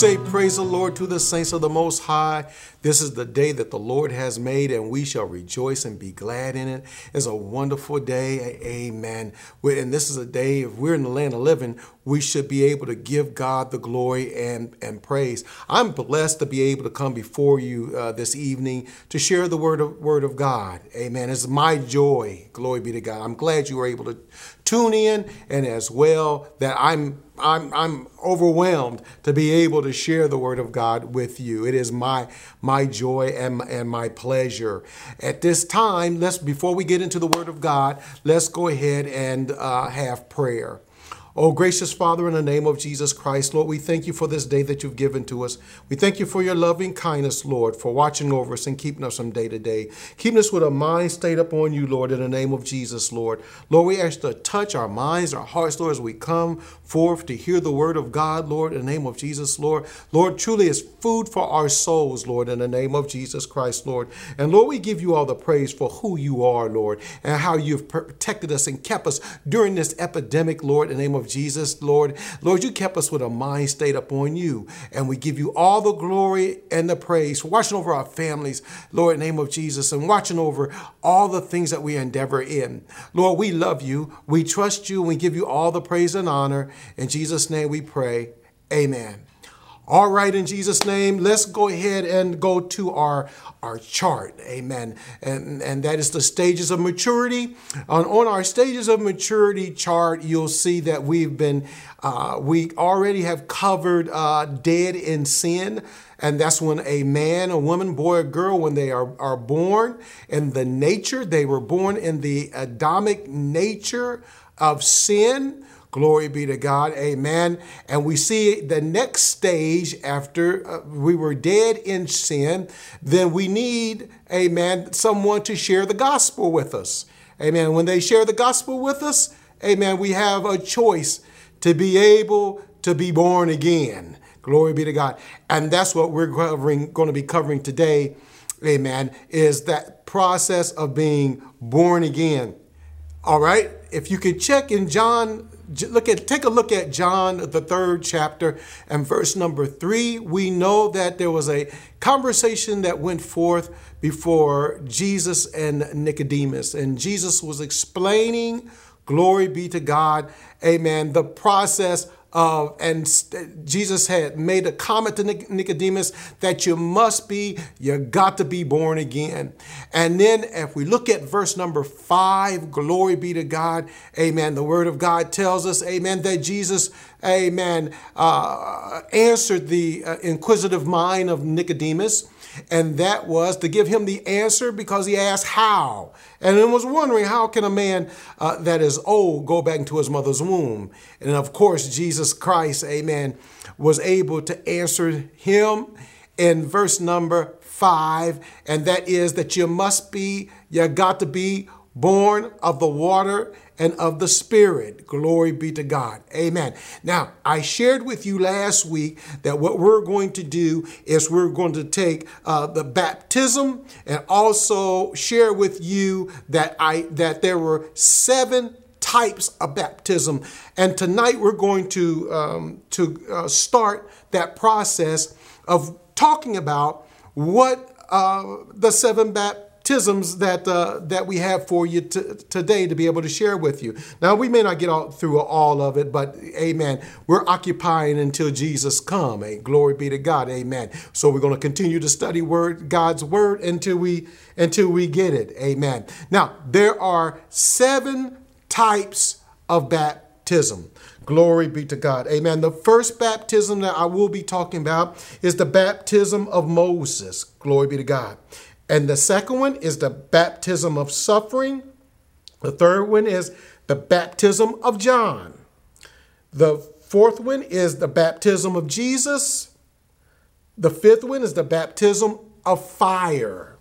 say praise the Lord to the saints of the Most High. This is the day that the Lord has made, and we shall rejoice and be glad in it. It's a wonderful day. Amen. And this is a day, if we're in the land of living, we should be able to give God the glory and, and praise. I'm blessed to be able to come before you uh, this evening to share the word of, word of God. Amen. It's my joy. Glory be to God. I'm glad you were able to tune in, and as well that I'm I'm, I'm overwhelmed to be able to share the word of God with you. It is my my joy and, and my pleasure. At this time, let's before we get into the word of God, let's go ahead and uh, have prayer. Oh, gracious Father, in the name of Jesus Christ, Lord, we thank you for this day that you've given to us. We thank you for your loving kindness, Lord, for watching over us and keeping us from day to day. Keeping us with a mind stayed upon you, Lord, in the name of Jesus, Lord. Lord, we ask to touch our minds, our hearts, Lord, as we come forth to hear the word of God, Lord, in the name of Jesus, Lord. Lord, truly is food for our souls, Lord, in the name of Jesus Christ, Lord. And Lord, we give you all the praise for who you are, Lord, and how you've protected us and kept us during this epidemic, Lord, in the name of of Jesus, Lord. Lord, you kept us with a mind stayed upon you. And we give you all the glory and the praise for watching over our families, Lord, in the name of Jesus, and watching over all the things that we endeavor in. Lord, we love you. We trust you. And we give you all the praise and honor. In Jesus' name we pray. Amen. All right, in Jesus' name, let's go ahead and go to our, our chart. Amen. And, and that is the stages of maturity. On, on our stages of maturity chart, you'll see that we've been, uh, we already have covered uh, dead in sin. And that's when a man, a woman, boy, or girl, when they are, are born in the nature, they were born in the Adamic nature of sin Glory be to God. Amen. And we see the next stage after uh, we were dead in sin, then we need, amen, someone to share the gospel with us. Amen. When they share the gospel with us, amen, we have a choice to be able to be born again. Glory be to God. And that's what we're covering, going to be covering today. Amen. Is that process of being born again. All right. If you could check in John look at take a look at John the third chapter and verse number 3 we know that there was a conversation that went forth before Jesus and Nicodemus and Jesus was explaining glory be to God. Amen. The process uh, and Jesus had made a comment to Nicodemus that you must be, you got to be born again. And then if we look at verse number five, glory be to God, amen. The word of God tells us, amen, that Jesus, amen, uh, answered the uh, inquisitive mind of Nicodemus and that was to give him the answer because he asked how. And then was wondering how can a man uh, that is old go back into his mother's womb? And of course, Jesus Christ, amen, was able to answer him in verse number five, and that is that you must be, you got to be born of the water and of the Spirit. Glory be to God. Amen. Now, I shared with you last week that what we're going to do is we're going to take uh, the baptism and also share with you that I that there were seven types of baptism. And tonight we're going to um, to uh, start that process of talking about what uh, the seven baptisms baptisms that uh, that we have for you today to be able to share with you. Now we may not get all through all of it, but Amen. We're occupying until Jesus come. Hey, glory be to God. Amen. So we're going to continue to study word God's word until we until we get it. Amen. Now there are seven types of baptism. Glory be to God. Amen. The first baptism that I will be talking about is the baptism of Moses. Glory be to God. And the second one is the baptism of suffering. The third one is the baptism of John. The fourth one is the baptism of Jesus. The fifth one is the baptism of fire.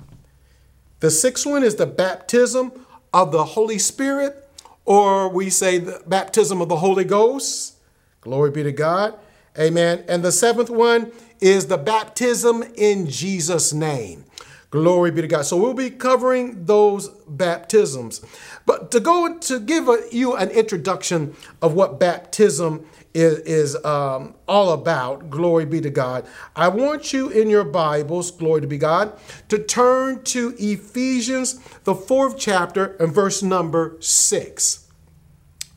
The sixth one is the baptism of the Holy Spirit, or we say the baptism of the Holy Ghost. Glory be to God. Amen. And the seventh one is the baptism in Jesus' name. Glory be to God. So we'll be covering those baptisms. But to go to give a, you an introduction of what baptism is, is um, all about. Glory be to God. I want you in your Bibles, glory to be God, to turn to Ephesians, the fourth chapter, and verse number six.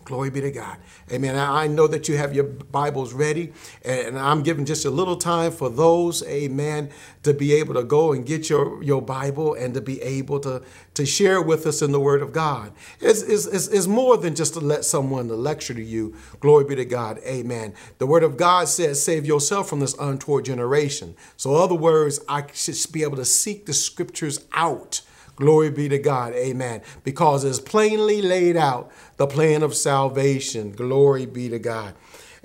Glory be to God. Amen. I know that you have your Bibles ready, and I'm giving just a little time for those, amen, to be able to go and get your, your Bible and to be able to, to share with us in the Word of God. It's, it's, it's, more than just to let someone lecture to you. Glory be to God. Amen. The Word of God says, save yourself from this untoward generation. So, other words, I should be able to seek the Scriptures out Glory be to God. Amen. Because it's plainly laid out the plan of salvation. Glory be to God.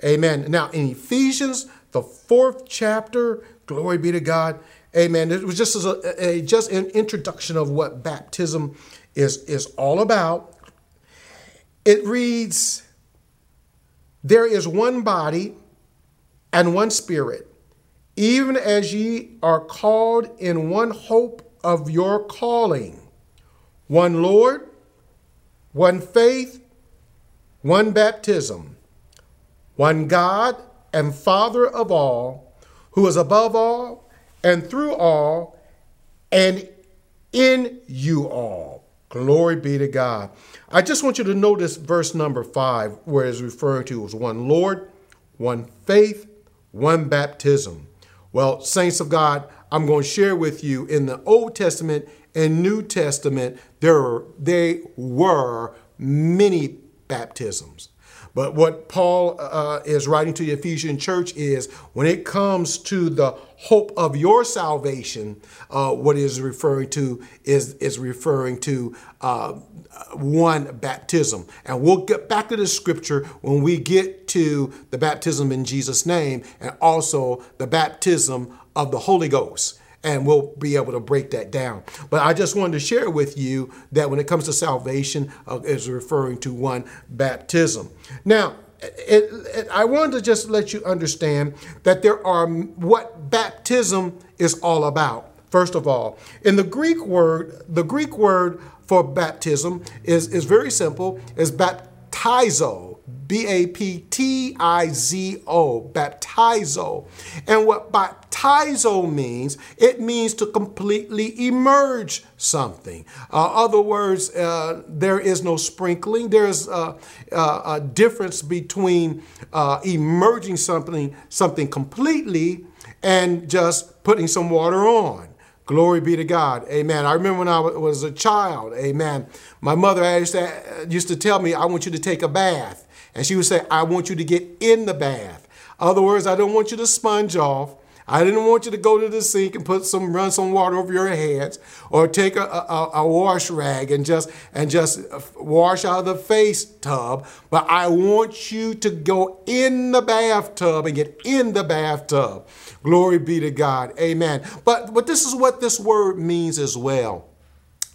Amen. Now, in Ephesians, the fourth chapter, glory be to God. Amen. It was just a, a, just an introduction of what baptism is, is all about. It reads, There is one body and one spirit, even as ye are called in one hope of your calling one Lord, one faith, one baptism, one God and Father of all, who is above all and through all and in you all. Glory be to God. I just want you to notice verse number five, where it's referring to as one Lord, one faith, one baptism. Well, saints of God, I'm going to share with you in the Old Testament and New Testament, there were, they were many baptisms. But what Paul uh, is writing to the Ephesian church is when it comes to the hope of your salvation, uh, what is referring to is, is referring to uh, one baptism. And we'll get back to the scripture when we get to the baptism in Jesus' name and also the baptism of the Holy Ghost and we'll be able to break that down. But I just wanted to share with you that when it comes to salvation, uh, is referring to one baptism. Now, it, it, I wanted to just let you understand that there are what baptism is all about. First of all, in the Greek word, the Greek word for baptism is, is very simple, is baptizo. B A P T I Z O, baptizo. And what baptizo means, it means to completely emerge something. Uh, other words, uh, there is no sprinkling. There's a, a, a difference between uh, emerging something, something completely and just putting some water on. Glory be to God. Amen. I remember when I was a child. Amen. My mother used to, used to tell me, I want you to take a bath. And she would say, I want you to get in the bath. Other words, I don't want you to sponge off. I didn't want you to go to the sink and put some run some water over your heads or take a, a, a, wash rag and just and just wash out of the face tub. But I want you to go in the bathtub and get in the bathtub. Glory be to God. Amen. But but this is what this word means as well.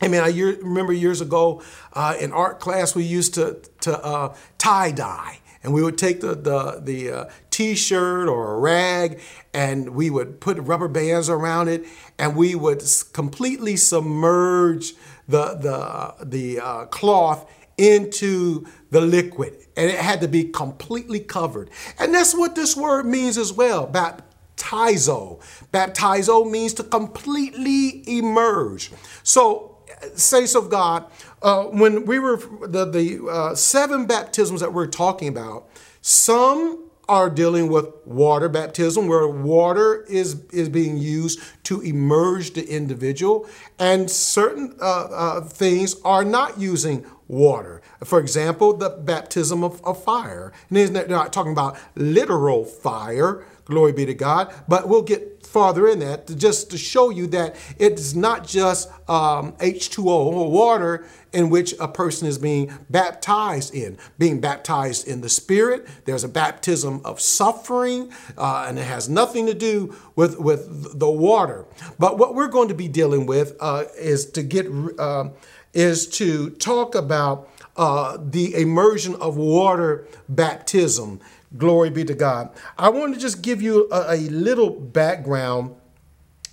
I mean, I year, remember years ago uh, in art class we used to to uh, tie dye, and we would take the the, the uh, t-shirt or a rag, and we would put rubber bands around it, and we would completely submerge the the the uh, cloth into the liquid, and it had to be completely covered. And that's what this word means as well. Baptizo. Baptizo means to completely emerge. So saints of God, uh, when we were the the uh, seven baptisms that we're talking about, some are dealing with water baptism, where water is is being used to immerse the individual, and certain uh, uh things are not using water. For example, the baptism of, of fire. And they're not talking about literal fire, glory be to God, but we'll get farther in that to just to show you that it's not just um, H2O or water in which a person is being baptized in. Being baptized in the Spirit, there's a baptism of suffering, uh, and it has nothing to do with, with the water. But what we're going to be dealing with uh, is to get uh, is to talk about uh, the immersion of water baptism Glory be to God. I want to just give you a, a little background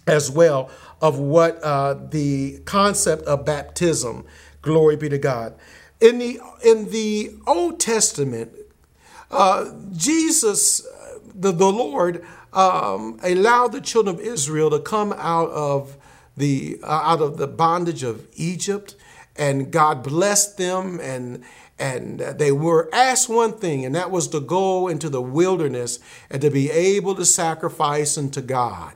as well of what uh, the concept of baptism. Glory be to God. In the in the Old Testament, uh, Jesus, the, the Lord, um, allowed the children of Israel to come out of the uh, out of the bondage of Egypt, and God blessed them, and and uh, they were asked one thing, and that was to go into the wilderness and to be able to sacrifice unto God.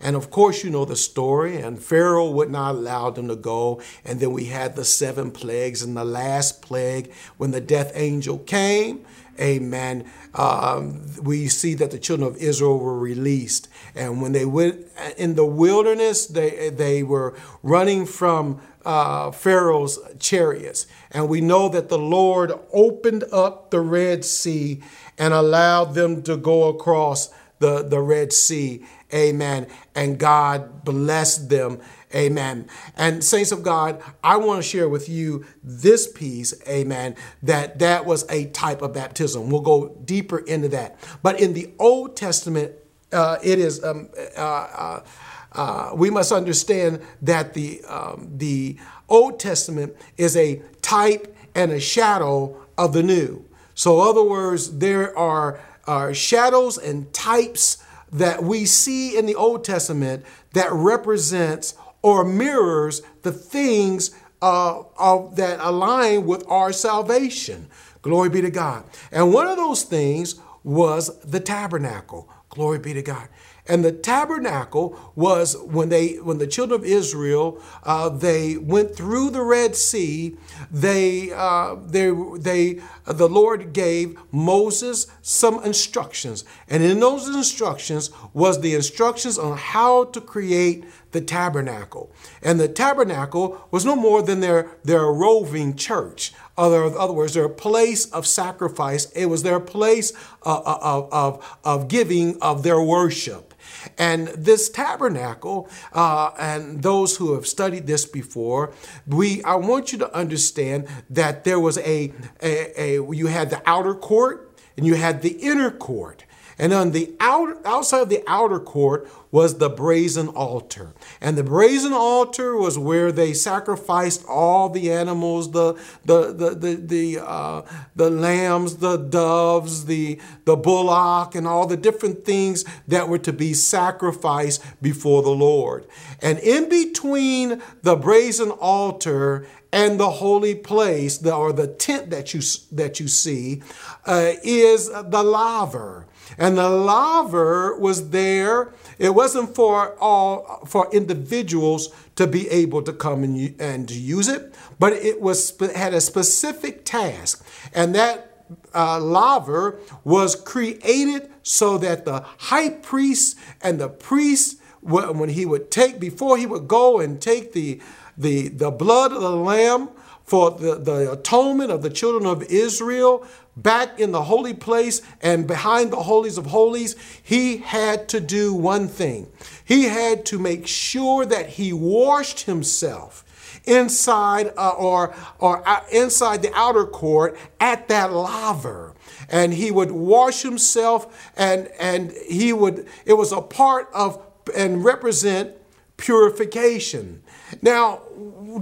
And of course, you know the story, and Pharaoh would not allow them to go. And then we had the seven plagues, and the last plague, when the death angel came, amen, um, we see that the children of Israel were released. And when they went in the wilderness, they, they were running from uh, Pharaoh's chariots. And we know that the Lord opened up the Red Sea and allowed them to go across the, the Red Sea. Amen. And God blessed them. Amen. And saints of God, I want to share with you this piece, amen, that that was a type of baptism. We'll go deeper into that. But in the Old Testament, uh, it is, um, uh, uh, uh we must understand that the, um, the Old Testament is a type and a shadow of the new. So, in other words, there are, are shadows and types that we see in the Old Testament that represents or mirrors the things uh, of, that align with our salvation. Glory be to God. And one of those things was the tabernacle. Glory be to God. And the tabernacle was when they when the children of Israel uh, they went through the Red Sea. They uh, they they the Lord gave Moses some instructions, and in those instructions was the instructions on how to create the tabernacle. And the tabernacle was no more than their, their roving church. Other, in other words, their place of sacrifice. It was their place of, uh, uh, of, of, of giving of their worship. And this tabernacle, uh, and those who have studied this before, we I want you to understand that there was a, a, a you had the outer court and you had the inner court. And on the outer, outside of the outer court was the brazen altar. And the brazen altar was where they sacrificed all the animals, the the the the the, uh, the lambs, the doves, the the bullock, and all the different things that were to be sacrificed before the Lord. And in between the brazen altar and the holy place, the, or the tent that you that you see, uh, is the laver. And the laver was there. It wasn't for all for individuals to be able to come and, and use it, but it was had a specific task. And that uh, laver was created so that the high priest and the priest, when he would take, before he would go and take the, the, the blood of the lamb for the, the atonement of the children of Israel, back in the holy place and behind the holies of holies, he had to do one thing. He had to make sure that he washed himself inside uh, or or uh, inside the outer court at that laver. And he would wash himself and and he would it was a part of and represent purification. Now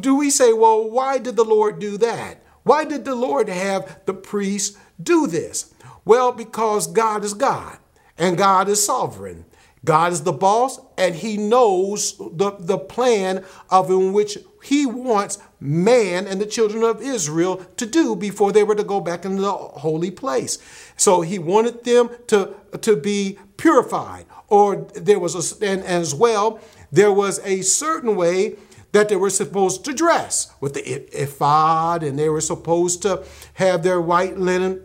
do we say well why did the lord do that? Why did the lord have the priest do this? Well, because God is God and God is sovereign. God is the boss and he knows the, the plan of in which he wants man and the children of Israel to do before they were to go back into the holy place. So he wanted them to, to be purified. Or there was a, and as well, there was a certain way that they were supposed to dress with the ephod and they were supposed to have their white linen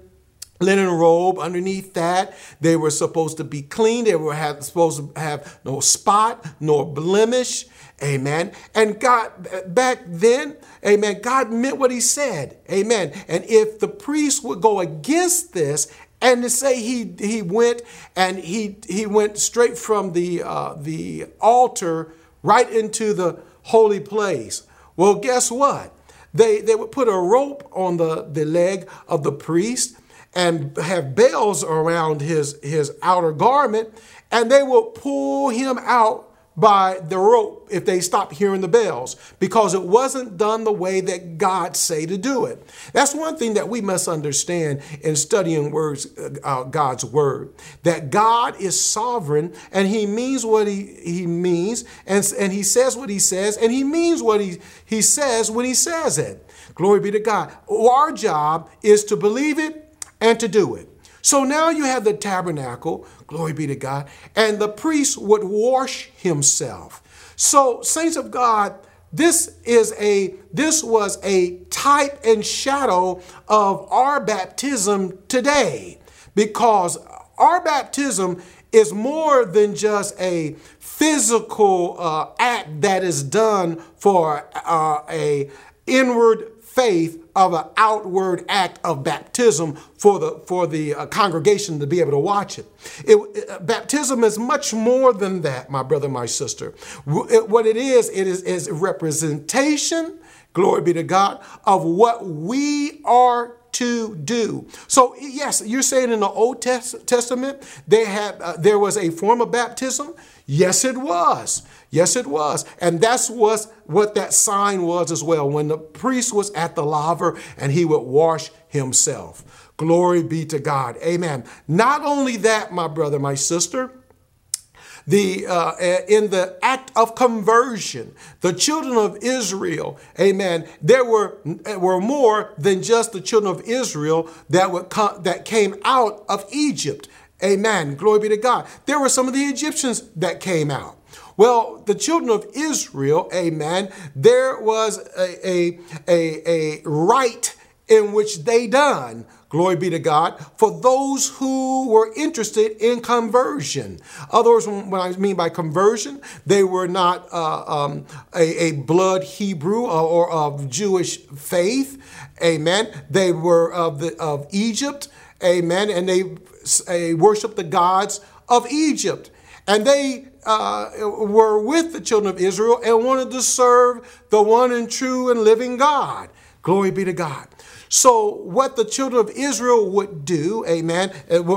linen robe underneath that. They were supposed to be clean. They were have, supposed to have no spot, nor blemish. Amen. And God, back then, amen, God meant what he said. Amen. And if the priest would go against this and to say he he went and he he went straight from the uh, the altar right into the holy place. Well, guess what? They they would put a rope on the, the leg of the priest and have bells around his, his outer garment, and they will pull him out by the rope if they stopped hearing the bells because it wasn't done the way that God say to do it. That's one thing that we must understand in studying words, uh, God's word, that God is sovereign and he means what he, he means and, and he says what he says and he means what he, he says when he says it. Glory be to God. Our job is to believe it and to do it. So now you have the tabernacle, glory be to God, and the priest would wash himself. So, saints of God, this is a this was a type and shadow of our baptism today because our baptism is more than just a physical uh, act that is done for uh, a inward faith of an outward act of baptism for the for the uh, congregation to be able to watch it. it uh, baptism is much more than that, my brother, my sister. It, what it is, it is is representation. Glory be to God of what we are to do. So yes, you're saying in the Old Testament they had uh, there was a form of baptism. Yes, it was. Yes, it was. And that's was what that sign was as well. When the priest was at the laver and he would wash himself. Glory be to God. Amen. Not only that, my brother, my sister, the uh, in the act of conversion the children of israel amen there were were more than just the children of israel that would come, that came out of egypt amen glory be to god there were some of the egyptians that came out well, the children of Israel, amen, there was a, a, a, a rite in which they done glory be to God, for those who were interested in conversion. Other words, what I mean by conversion, they were not uh, um, a, a, blood Hebrew or, or, of Jewish faith, amen. They were of, the, of Egypt, amen, and they, they worshiped the gods of Egypt. And they uh, were with the children of Israel and wanted to serve the one and true and living God. Glory be to God. So, what the children of Israel would do, amen,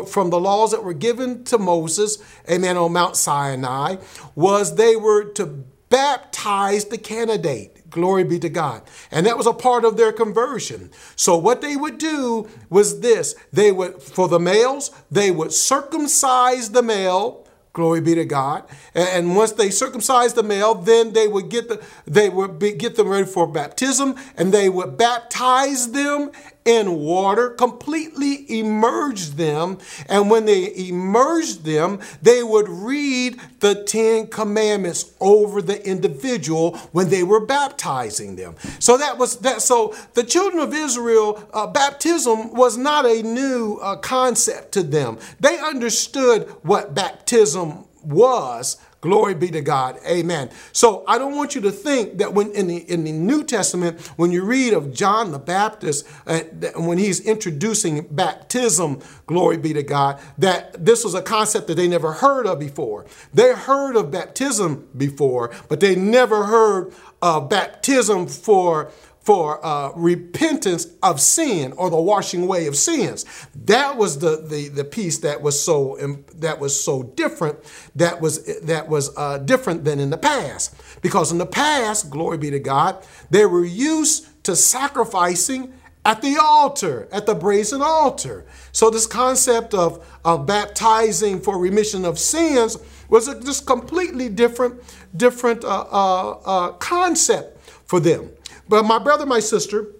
from the laws that were given to Moses, amen, on Mount Sinai, was they were to baptize the candidate. Glory be to God. And that was a part of their conversion. So, what they would do was this they would, for the males, they would circumcise the male Glory be to God. And once they circumcised the male, then they would get the they would be, get them ready for baptism, and they would baptize them in water, completely immerse them. And when they immersed them, they would read the Ten Commandments over the individual when they were baptizing them. So that was that. So the children of Israel, uh, baptism was not a new uh, concept to them. They understood what baptism was Glory be to God. Amen. So I don't want you to think that when in the in the New Testament, when you read of John the Baptist, uh, when he's introducing baptism, glory be to God, that this was a concept that they never heard of before. They heard of baptism before, but they never heard of baptism for for uh, repentance of sin or the washing away of sins. That was the, the, the piece that was so that was so different. That was that was uh, different than in the past. Because in the past, glory be to God, they were used to sacrificing at the altar, at the brazen altar. So this concept of, of baptizing for remission of sins was a just completely different different uh, uh, uh concept for them. But my brother, my sister,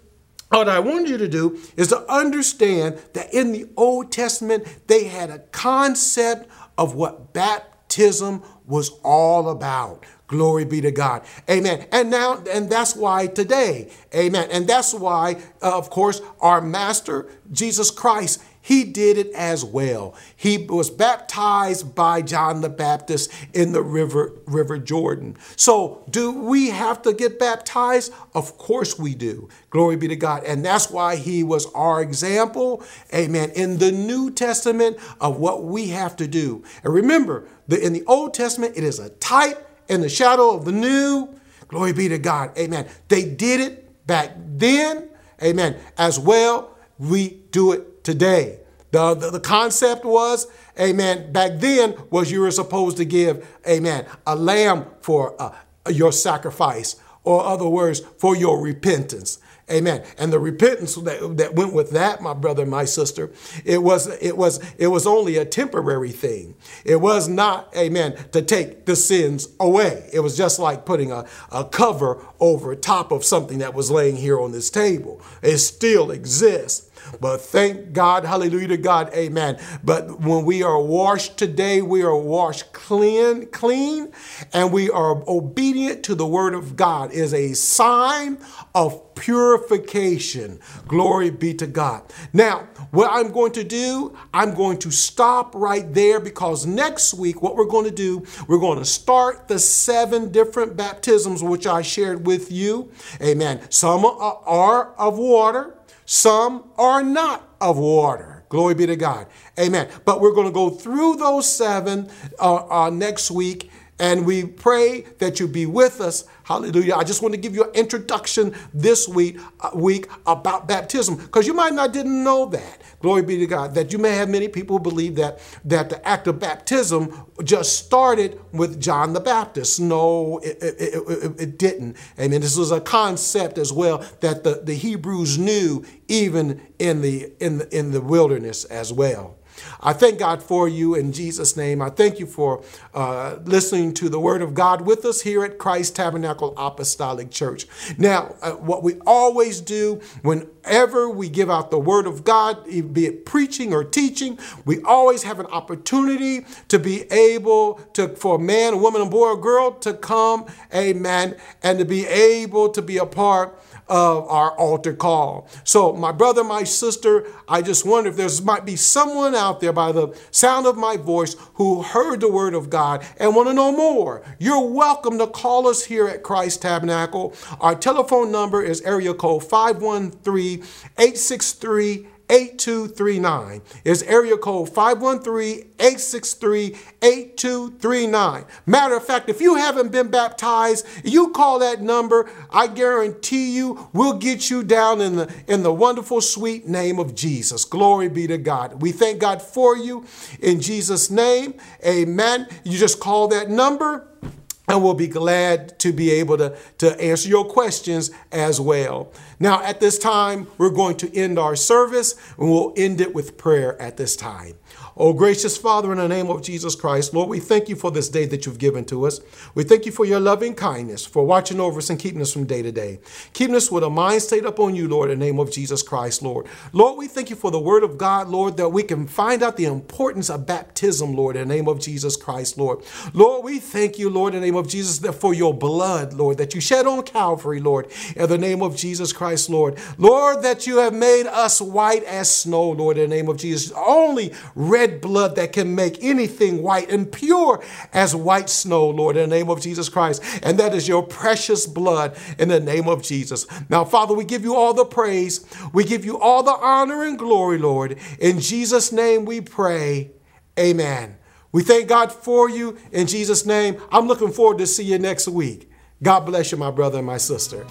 what I want you to do is to understand that in the Old Testament, they had a concept of what baptism was all about. Glory be to God. Amen. And now, and that's why today, amen. And that's why, uh, of course, our Master, Jesus Christ, he did it as well. He was baptized by John the Baptist in the river, river Jordan. So, do we have to get baptized? Of course we do. Glory be to God. And that's why he was our example, amen, in the New Testament of what we have to do. And remember, that in the Old Testament, it is a type and the shadow of the new. Glory be to God. Amen. They did it back then. Amen. As well, we do it today. The, the, the concept was, amen, back then was you were supposed to give, amen, a lamb for uh, your sacrifice, or other words, for your repentance. Amen. And the repentance that, that went with that, my brother and my sister, it was it was it was only a temporary thing. It was not, amen, to take the sins away. It was just like putting a, a cover over top of something that was laying here on this table. It still exists. But thank God, hallelujah to God, amen. But when we are washed today, we are washed clean, clean, and we are obedient to the word of God is a sign of purification. Glory be to God. Now, what I'm going to do, I'm going to stop right there because next week, what we're going to do, we're going to start the seven different baptisms which I shared with you. Amen. Some are of water. Some are not of water. Glory be to God. Amen. But we're going to go through those seven uh, uh, next week. And we pray that you be with us. Hallelujah. I just want to give you an introduction this week, uh, week about baptism because you might not didn't know that. Glory be to God. That you may have many people who believe that that the act of baptism just started with John the Baptist. No, it, it, it, it didn't. I mean, this was a concept as well that the, the Hebrews knew even in the in the in the wilderness as well. I thank God for you in Jesus' name. I thank you for uh, listening to the Word of God with us here at Christ Tabernacle Apostolic Church. Now, uh, what we always do whenever we give out the Word of God, be it preaching or teaching, we always have an opportunity to be able to, for a man, a woman, a boy, or girl to come, amen, and to be able to be a part of our altar call. So, my brother, my sister, I just wonder if there might be someone out there by the sound of my voice who heard the word of God and want to know more. You're welcome to call us here at Christ Tabernacle. Our telephone number is area code 513 863 8239 is area code 513-863-8239. Matter of fact, if you haven't been baptized, you call that number, I guarantee you we'll get you down in the in the wonderful sweet name of Jesus. Glory be to God. We thank God for you in Jesus name. Amen. You just call that number and we'll be glad to be able to, to answer your questions as well. Now, at this time, we're going to end our service and we'll end it with prayer at this time. Oh, gracious Father, in the name of Jesus Christ, Lord, we thank you for this day that you've given to us. We thank you for your loving kindness, for watching over us and keeping us from day to day. Keeping us with a mind stayed upon you, Lord, in the name of Jesus Christ, Lord. Lord, we thank you for the word of God, Lord, that we can find out the importance of baptism, Lord, in the name of Jesus Christ, Lord. Lord, we thank you, Lord, in the name of Jesus, that for your blood, Lord, that you shed on Calvary, Lord, in the name of Jesus Christ, Lord. Lord, that you have made us white as snow, Lord, in the name of Jesus. Only red red blood that can make anything white and pure as white snow, Lord, in the name of Jesus Christ. And that is your precious blood in the name of Jesus. Now, Father, we give you all the praise. We give you all the honor and glory, Lord. In Jesus' name we pray. Amen. We thank God for you in Jesus' name. I'm looking forward to see you next week. God bless you, my brother and my sister.